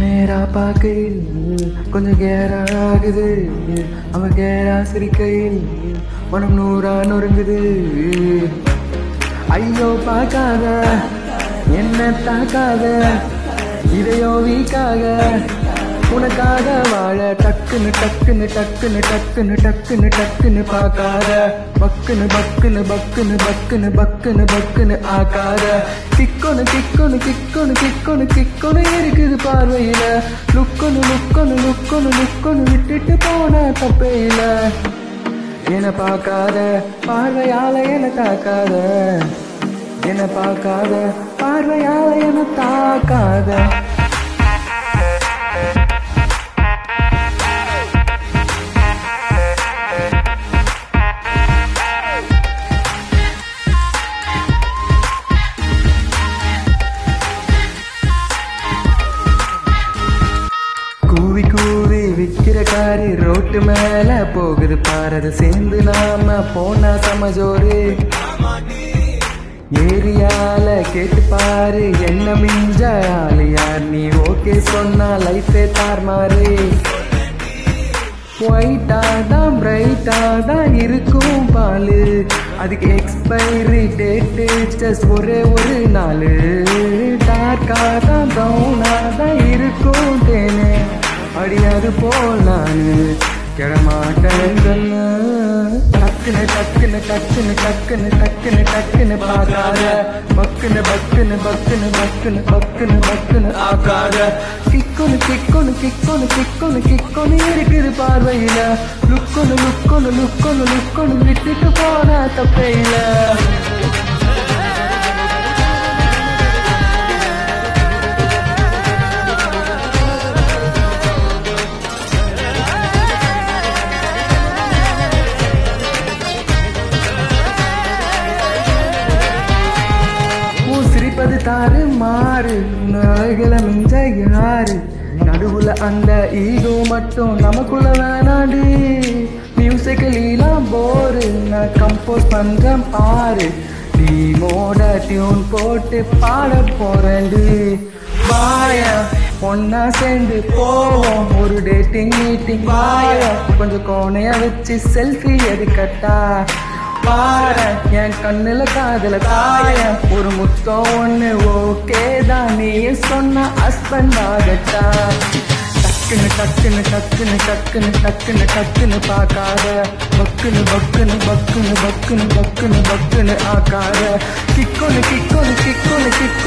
நேரா பார்க்கையில் கொஞ்சம் கேரா ஆகுது. அவன் கேரா சிரிக்கையில் மனம் நூறா நொறுங்குது. ஐயோ பார்க்காத. என்ன தாக்காத. இதையோ வீக்காக. உனக்காக வாழ டக்குன்னு டக்குன்னு டக்குன்னு டக்குன்னு டக்குன்னு டக்குன்னு பார்க்காத. பக்குன்னு பக்குன்னு பக்குன்னு பக்குன்னு பக்குன்னு பக்குன்னு ஆக்காத. கிக்கொன்னு கிக்கொன்னு கிக்கொன்னு கிக்கொன்னு கிக்கொன்னு இருக்குது பார்வையில. லுக்கொன்னு லுக்கொன்னு லுக்கொன்னு லுக்கொன்னு விட்டுட்டு போன தப்பையில. இல்ல என்ன பார்க்காத பார்வையால என்ன தாக்காத. என்ன பார்க்காத பார்வையால என்ன தாக்காத. விக்கிற ரோட்டு மேல போகுது பாரது சேர்ந்து நாம போனா சமஜோரு ஏரியால கேட்டு பாரு என்ன மிஞ்ச ஆளு யார்? நீ ஓகே சொன்னா லைஃபே தார்மாரு ஒயிட்டா தான் பிரைட்டா தான் இருக்கும் பாலு. அதுக்கு எக்ஸ்பைரி டேட்டு ஜஸ்ட் ஒரே ஒரு நாள். டார்க்கா தான் ப்ரௌனா தான் இருக்கும் அடியாது போல் நானு. கிடமாட்டேன் கண்ணு டக்குன்னு டக்குன்னு டக்குன்னு டக்குன்னு டக்குன்னு டக்குன்னு பார்க்காத. பக்குன்னு பக்குன்னு பக்குன்னு பக்குன்னு பக்குன்னு பக்குன்னு ஆக்காத. கிக்கொன்னு கிக்கொன்னு கிக்கொன்னு கிக்கொன்னு கிக்கொன்னு இருக்குது பார்வையில. லுக்கொன்னு லுக்கொன்னு லுக்கொன்னு லுக்கொன்னு விட்டுட்டு போன தப்பையில. போறது தாறு மாறு. நகைகளை மிஞ்ச யாரு நடுவுல அந்த ஈகோ மட்டும் நமக்குள்ள வேணாடி மியூசிக்கலாம் போரு. நான் கம்போஸ் பண்றேன் பாரு. டீமோட டியூன் போட்டு பாட போறேன்டி. பாயா ஒன்னா சேர்ந்து போவோம். ஒரு டேட்டிங் மீட்டிங் பாயா கொஞ்சம் கோணைய வச்சு செல்ஃபி எடுக்கட்டா. பாற என் கண்ணுல காதல தாய. ஒரு முத்தம் ஒண்ணு ஓகே தான் நீ சொன்ன ஹஸ்பண்ட் ஆகட்டா. டக்குன்னு டக்குன்னு டக்குன்னு டக்குன்னு டக்குன்னு டக்குன்னு பார்க்காத. பக்குன்னு பக்குன்னு பக்குன்னு பக்குன்னு பக்குன்னு பக்குன்னு ஆக்காத. கிக்கொன்னு கிக்கொன்னு கிக்கொன்னு கிக்கொன்னு கிக்கொன்னு.